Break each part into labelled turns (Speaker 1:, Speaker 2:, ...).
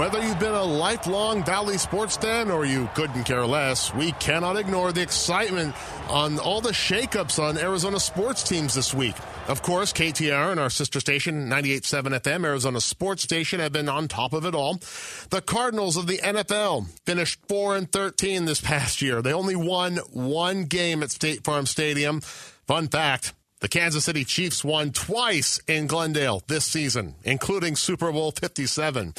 Speaker 1: Whether you've been a lifelong Valley sports fan or you couldn't care less, we cannot ignore the excitement on all the shakeups on Arizona sports teams this week. Of course, KTAR and our sister station, 98.7 FM, Arizona Sports Station, have been on top of it all. The Cardinals of the NFL finished 4 and 13 this past year. They only won one game at State Farm Stadium. Fun fact. The Kansas City Chiefs won twice in Glendale this season, including Super Bowl 57.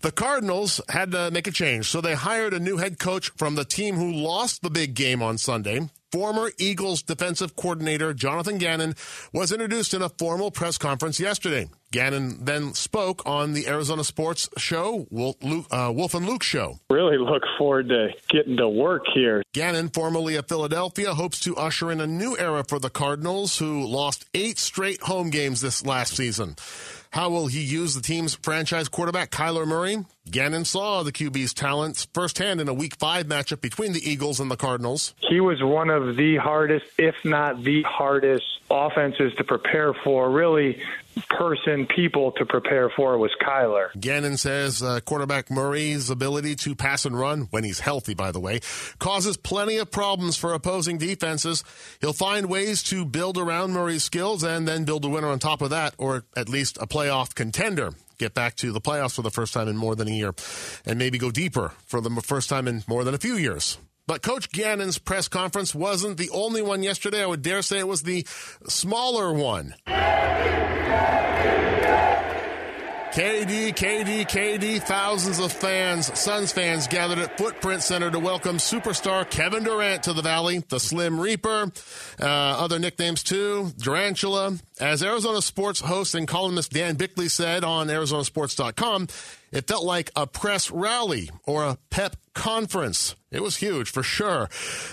Speaker 1: The Cardinals had to make a change, so they hired a new head coach from the team who lost the big game on Sunday. Former Eagles defensive coordinator Jonathan Gannon was introduced in a formal press conference yesterday. Gannon then spoke on the Arizona Sports Show, Wolf, uh, Wolf and Luke Show.
Speaker 2: Really look forward to getting to work here.
Speaker 1: Gannon, formerly of Philadelphia, hopes to usher in a new era for the Cardinals, who lost eight straight home games this last season. How will he use the team's franchise quarterback, Kyler Murray? Gannon saw the QB's talents firsthand in a Week 5 matchup between the Eagles and the Cardinals.
Speaker 2: He was one of the hardest, if not the hardest, offenses to prepare for. Really, person, people to prepare for was Kyler.
Speaker 1: Gannon says uh, quarterback Murray's ability to pass and run, when he's healthy, by the way, causes plenty of problems for opposing defenses. He'll find ways to build around Murray's skills and then build a winner on top of that, or at least a playoff contender get back to the playoffs for the first time in more than a year and maybe go deeper for the first time in more than a few years. But Coach Gannon's press conference wasn't the only one yesterday. I would dare say it was the smaller one. KD, KD, KD, thousands of fans, Suns fans gathered at Footprint Center to welcome superstar Kevin Durant to the Valley, the Slim Reaper, uh, other nicknames too, Durantula. As Arizona sports host and columnist Dan Bickley said on ArizonaSports.com, it felt like a press rally or a pep conference. It was huge for sure.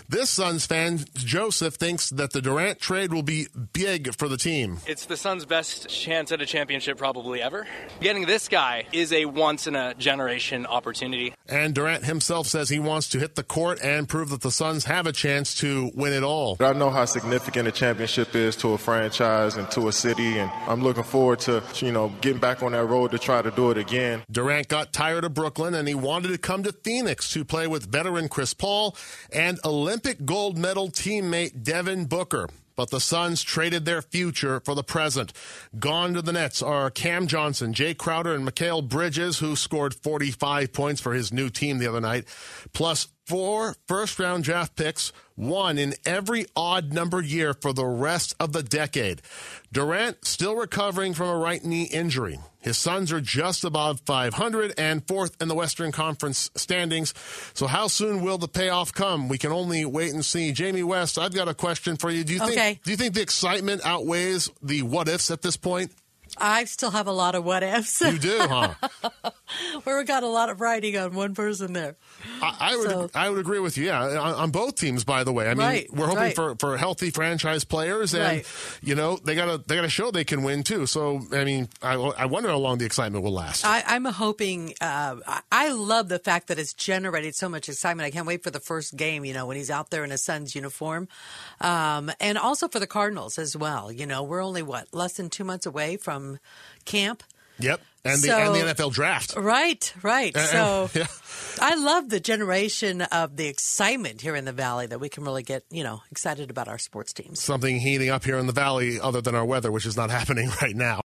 Speaker 1: This Suns fan, Joseph, thinks that the Durant trade will be big for the team.
Speaker 3: It's the Suns' best chance at a championship probably ever. Getting this guy is a once in a generation opportunity.
Speaker 1: And Durant himself says he wants to hit the court and prove that the Suns have a chance to win it all.
Speaker 4: I know how significant a championship is to a franchise and to a city, and I'm looking forward to, you know, getting back on that road to try to do it again.
Speaker 1: Durant got tired of Brooklyn and he wanted to come to Phoenix to play with veteran Chris Paul and Olympic gold medal teammate Devin Booker. But the Suns traded their future for the present. Gone to the Nets are Cam Johnson, Jae Crowder, and Mikal Bridges, who scored 45 points for his new team the other night, plus four first round draft picks, one in every odd number year for the rest of the decade. Durant still recovering from a right knee injury. His Suns are just above 500 and fourth in the Western Conference standings. So how soon will the payoff come? We can only wait and see. Jamie West, I've got a question for you. Do you
Speaker 5: okay.
Speaker 1: think do you think the excitement outweighs the what ifs at this point?
Speaker 5: I still have a lot of what ifs.
Speaker 1: You do, huh?
Speaker 5: Where we got a lot of writing on one person there.
Speaker 1: I, I would
Speaker 5: So-
Speaker 1: I would agree with you. Yeah, on, on both teams. By the way, I mean
Speaker 5: Right,
Speaker 1: we're hoping
Speaker 5: right.
Speaker 1: for, for healthy franchise players, and
Speaker 5: Right.
Speaker 1: you know they gotta they gotta show they can win too. So I mean, I, I wonder how long the excitement will last.
Speaker 5: I, I'm hoping. Uh, I- I love the fact that it's generated so much excitement. I can't wait for the first game. You know, when he's out there in his Suns uniform, um, and also for the Cardinals as well. You know, we're only what less than two months away from Um, camp.
Speaker 1: yep, and the
Speaker 5: So-
Speaker 1: and the NFL draft.
Speaker 5: Right, right.
Speaker 1: And-
Speaker 5: So
Speaker 1: yeah.
Speaker 5: I love the generation of the excitement here in the valley that we can really get, you know, excited about our sports teams.
Speaker 1: Something heating up here in the valley, other than our weather, which is not happening right now.